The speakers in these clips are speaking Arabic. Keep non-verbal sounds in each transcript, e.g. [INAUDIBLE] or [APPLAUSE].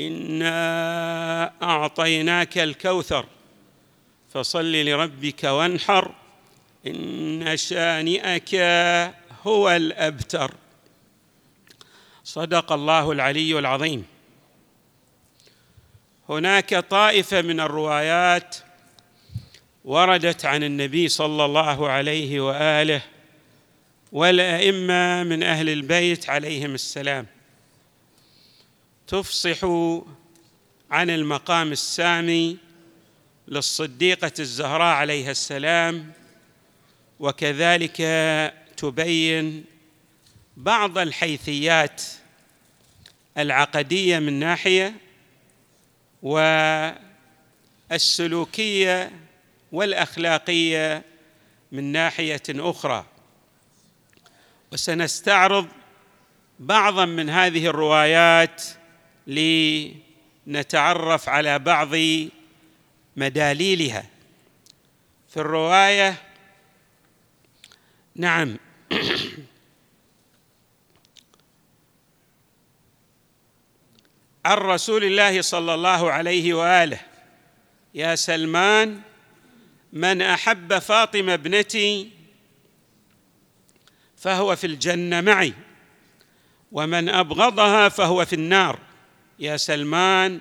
انا اعطيناك الكوثر فصل لربك وانحر ان شانئك هو الابتر. صدق الله العلي العظيم. هناك طائفة من الروايات وردت عن النبي صلى الله عليه وآله والأئمة من أهل البيت عليهم السلام. تفصح عن المقام السامي للصديقة الزهراء عليها السلام وكذلك تبين بعض الحيثيات العقدية من ناحية والسلوكية والأخلاقية من ناحية أخرى. وسنستعرض بعضا من هذه الروايات لنتعرف على بعض مداليلها. في الرواية نعم. عن رسول الله صلى الله عليه وآله. يا سلمان من أحب فاطمة ابنتي فهو في الجنة معي ومن أبغضها فهو في النار. يا سلمان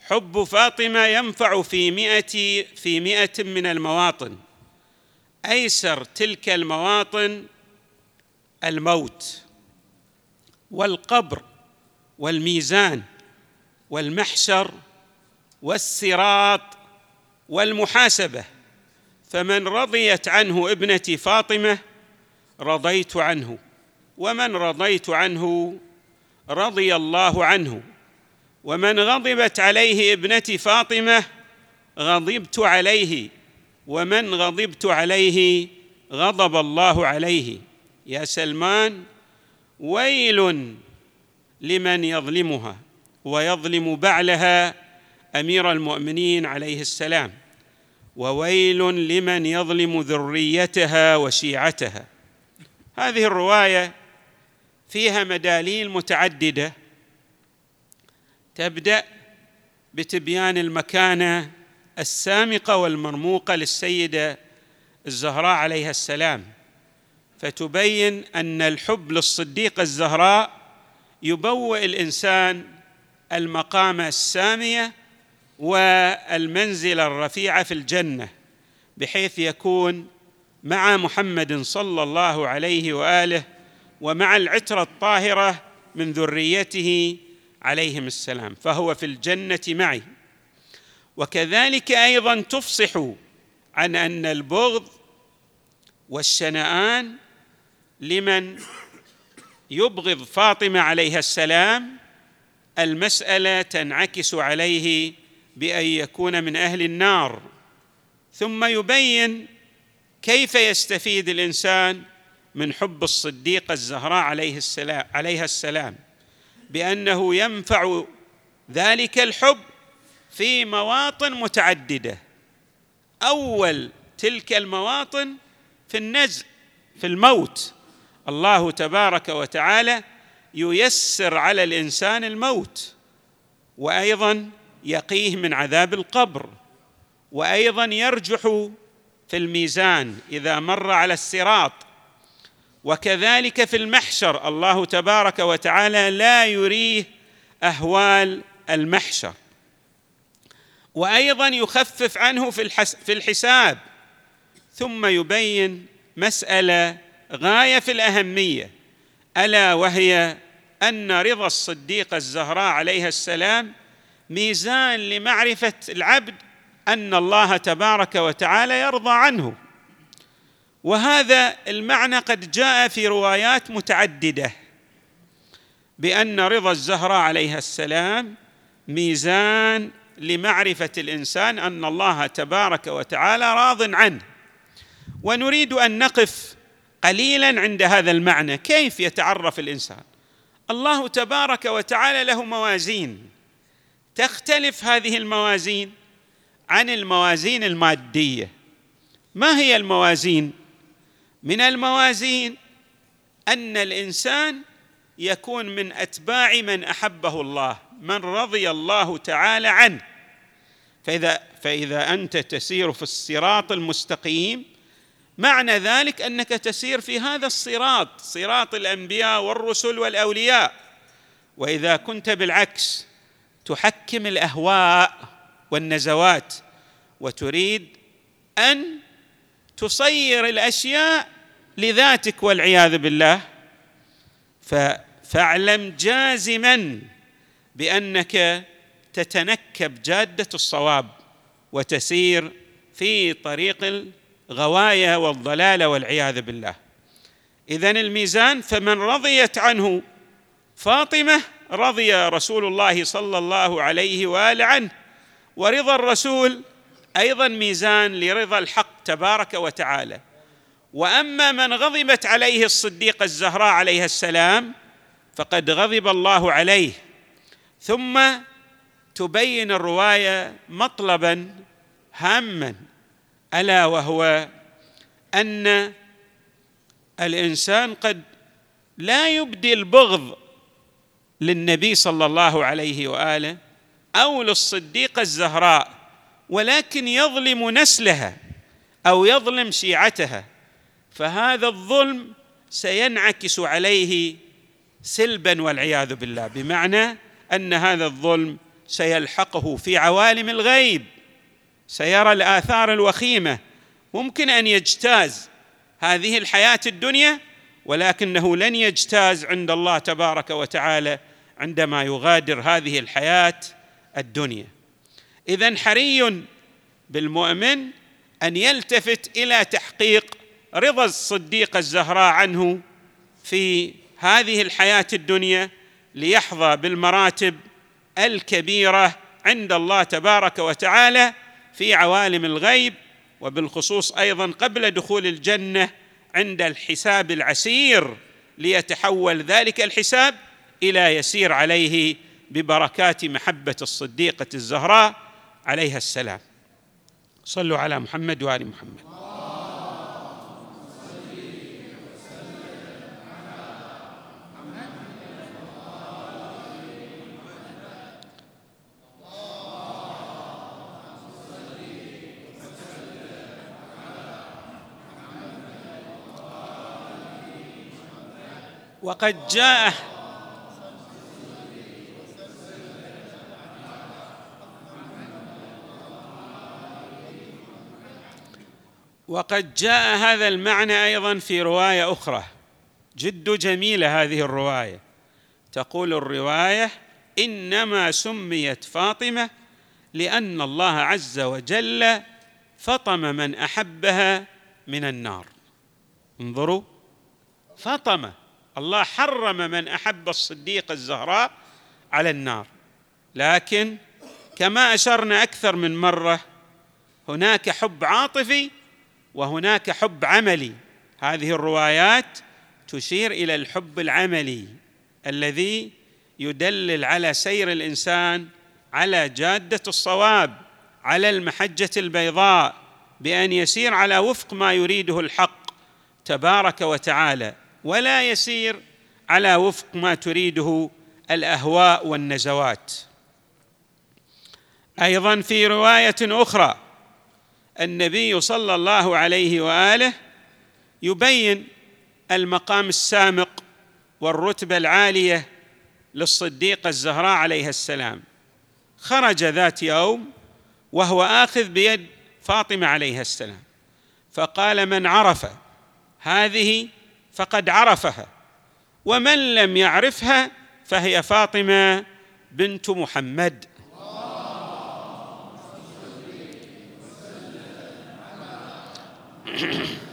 حب فاطمة ينفع في مئة في مئة من المواطن. أيسر تلك المواطن الموت والقبر والميزان والمحشر والصراط والمحاسبة. فمن رضيت عنه ابنتي فاطمة رضيت عنه ومن رضيت عنه رضي الله عنه. ومن غضبت عليه ابنتي فاطمة غضبت عليه. ومن غضبت عليه غضب الله عليه. يا سلمان ويل لمن يظلمها ويظلم بعلها أمير المؤمنين عليه السلام. وويل لمن يظلم ذريتها وشيعتها. هذه الرواية فيها مداليل متعددة تبدأ بتبيان المكانة السامقة والمرموقة للسيدة الزهراء عليها السلام فتبين أن الحب للصديقه الزهراء يبوئ الإنسان المقامه السامية والمنزلة الرفيعة في الجنة بحيث يكون مع محمد صلى الله عليه وآله ومع العترة الطاهرة من ذريته عليهم السلام فهو في الجنة معي. وكذلك أيضا تفصح عن أن البغض والشنآن لمن يبغض فاطمة عليها السلام المسألة تنعكس عليه بأن يكون من أهل النار. ثم يبين كيف يستفيد الإنسان من حب الصديقه الزهراء عليه السلام عليها السلام بأنه ينفع ذلك الحب في مواطن متعددة. أول تلك المواطن في النزع في الموت. الله تبارك وتعالى ييسر على الإنسان الموت وأيضا يقيه من عذاب القبر وأيضا يرجح في الميزان إذا مر على الصراط وكذلك في المحشر الله تبارك وتعالى لا يريه أهوال المحشر. وأيضا يخفف عنه في في الحساب ثم يبين مسألة غاية في الأهمية ألا وهي أن رضا الصديقه الزهراء عليها السلام ميزان لمعرفة العبد أن الله تبارك وتعالى يرضى عنه. وهذا المعنى قد جاء في روايات متعددة بأن رضا الزهراء عليها السلام ميزان لمعرفة الإنسان أن الله تبارك وتعالى راض عنه. ونريد أن نقف قليلا عند هذا المعنى كيف يتعرف الإنسان؟ الله تبارك وتعالى له موازين. تختلف هذه الموازين عن الموازين المادية. ما هي الموازين؟ من الموازين أن الإنسان يكون من أتباع من أحبه الله من رضي الله تعالى عنه. فإذا فإذا أنت تسير في الصراط المستقيم معنى ذلك أنك تسير في هذا الصراط صراط الأنبياء والرسل والأولياء. وإذا كنت بالعكس تحكم الأهواء والنزوات وتريد أن تصير الأشياء لذاتك والعياذ بالله. فاعلم جازما بأنك تتنكب جادة الصواب وتسير في طريق الغواية والضلاله والعياذ بالله. إذن الميزان فمن رضيت عنه فاطمة رضي رسول الله صلى الله عليه وآله عنه ورضا الرسول أيضا ميزان لرضا الحق تبارك وتعالى. وأما من غضبت عليه الصديقة الزهراء عليها السلام فقد غضب الله عليه. ثم تبين الرواية مطلبا هاما ألا وهو أن الإنسان قد لا يبدي البغض للنبي صلى الله عليه وآله أو للصديقة الزهراء. ولكن يظلم نسلها أو يظلم شيعتها فهذا الظلم سينعكس عليه سلبا والعياذ بالله بمعنى أن هذا الظلم سيلحقه في عوالم الغيب سيرى الآثار الوخيمة ممكن أن يجتاز هذه الحياة الدنيا ولكنه لن يجتاز عند الله تبارك وتعالى عندما يغادر هذه الحياة الدنيا. اذا حري بالمؤمن أن يلتفت إلى تحقيق رضا الصديقه الزهراء عنه في هذه الحياة الدنيا ليحظى بالمراتب الكبيرة عند الله تبارك وتعالى في عوالم الغيب وبالخصوص أيضا قبل دخول الجنة عند الحساب العسير ليتحول ذلك الحساب إلى يسير عليه ببركات محبة الصديقة الزهراء عليها السلام. صلوا على محمد وآل محمد. وقد جاء وقد جاء هذا المعنى أيضا في رواية أخرى. جد جميلة هذه الرواية. تقول الرواية إنما سميت فاطمة لأن الله عز وجل فطم من أحبها من النار. انظروا. فطم. الله حرم من أحب الصديقه الزهراء على النار. لكن كما أشرنا أكثر من مرة هناك حب عاطفي وهناك حب عملي. هذه الروايات تشير إلى الحب العملي الذي يدلل على سير الإنسان على جادة الصواب على المحجة البيضاء بأن يسير على وفق ما يريده الحق تبارك وتعالى ولا يسير على وفق ما تريده الأهواء والنزوات. أيضا في رواية أخرى النبي صلى الله عليه وآله يبين المقام السامق والرتبة العالية للصديقه الزهراء عليها السلام. خرج ذات يوم وهو آخذ بيد فاطمة عليها السلام. فقال من عرف هذه فقد عرفها ومن لم يعرفها فهي فاطمة بنت محمد. [CLEARS THROAT]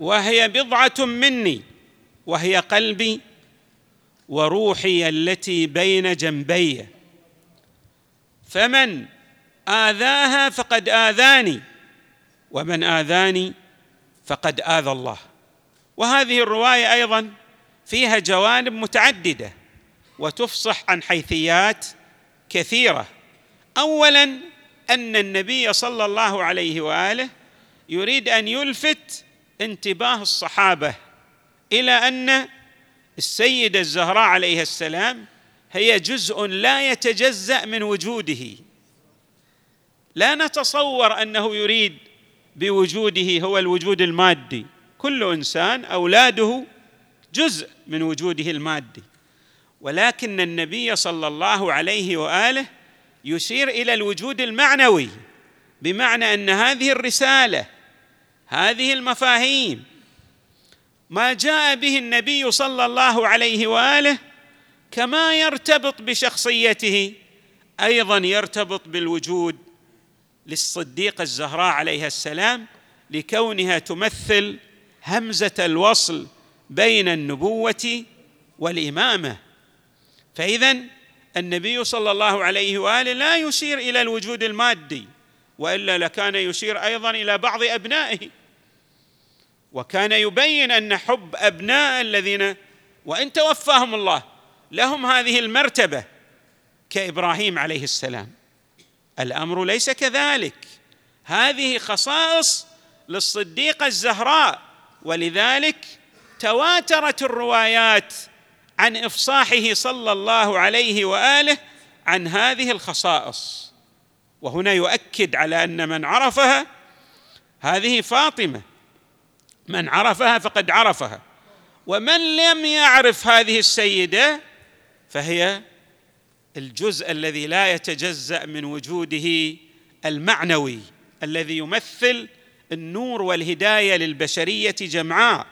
وهي بضعة مني وهي قلبي وروحي التي بين جنبي. فمن آذاها فقد آذاني ومن آذاني فقد آذى الله. وهذه الرواية أيضا فيها جوانب متعددة وتفصح عن حيثيات كثيرة. اولا أن النبي صلى الله عليه وآله يريد أن يلفت انتباه الصحابة إلى أن السيدة الزهراء عليها السلام هي جزء لا يتجزأ من وجوده. لا نتصور أنه يريد بوجوده هو الوجود المادي. كل إنسان أولاده جزء من وجوده المادي. ولكن النبي صلى الله عليه وآله يشير إلى الوجود المعنوي بمعنى أن هذه الرسالة هذه المفاهيم ما جاء به النبي صلى الله عليه وآله كما يرتبط بشخصيته أيضا يرتبط بالوجود للصديقه الزهراء عليها السلام لكونها تمثل همزة الوصل بين النبوة والإمامة. فاذا النبي صلى الله عليه وآله لا يشير إلى الوجود المادي وإلا لكان يشير أيضا إلى بعض أبنائه. وكان يبين أن حب أبناء الذين وإن توفاهم الله لهم هذه المرتبة كإبراهيم عليه السلام. الأمر ليس كذلك. هذه خصائص للصديقه الزهراء ولذلك تواترت الروايات عن إفصاحه صلى الله عليه وآله عن هذه الخصائص. وهنا يؤكد على أن من عرفها هذه فاطمة. من عرفها فقد عرفها. ومن لم يعرف هذه السيدة فهي الجزء الذي لا يتجزأ من وجوده المعنوي الذي يمثل النور والهداية للبشرية جمعاء.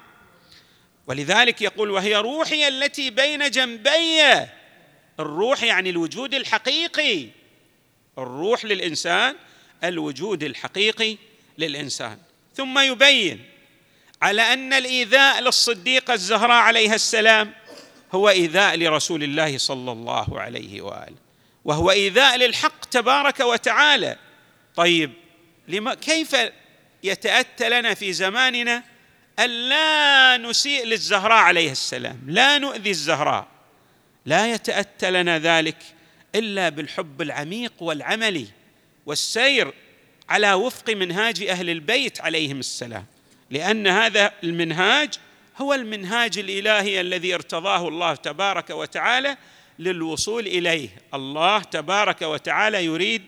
ولذلك يقول وهي روحي التي بين جنبي. الروح يعني الوجود الحقيقي. الروح للإنسان الوجود الحقيقي للإنسان. ثم يبين على أن الإيذاء للصديقه الزهراء عليها السلام هو إيذاء لرسول الله صلى الله عليه وآله. وهو إيذاء للحق تبارك وتعالى. طيب لما كيف يتأتى لنا في زماننا ألا نسيء للزهراء عليه السلام لا نؤذي الزهراء لا يتأتى لنا ذلك إلا بالحب العميق والعملي والسير على وفق منهاج أهل البيت عليهم السلام. لأن هذا المنهاج هو المنهاج الإلهي الذي ارتضاه الله تبارك وتعالى للوصول إليه. الله تبارك وتعالى يريد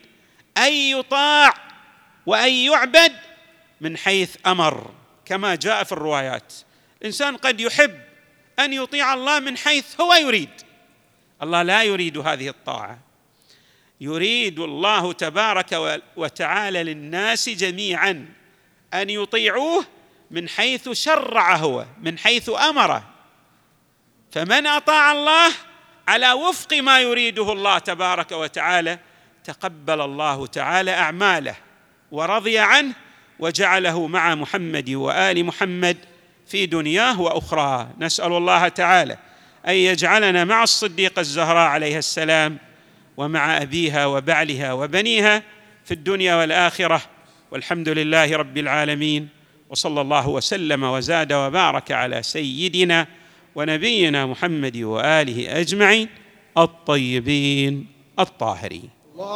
أن يطاع وأن يعبد من حيث أمر. كما جاء في الروايات. الانسان قد يحب أن يطيع الله من حيث هو يريد. الله لا يريد هذه الطاعة. يريد الله تبارك وتعالى للناس جميعا أن يطيعوه من حيث شرع هو من حيث أمره. فمن أطاع الله على وفق ما يريده الله تبارك وتعالى تقبل الله تعالى أعماله ورضي عنه وجعله مع محمد وآل محمد في دنياه واخراه نسأل الله تعالى أن يجعلنا مع الصديقه الزهراء عليها السلام ومع أبيها وبعلها وبنيها في الدنيا والآخرة. والحمد لله رب العالمين. وصلى الله وسلم وزاد وبارك على سيدنا ونبينا محمد وآله أجمعين الطيبين الطاهرين.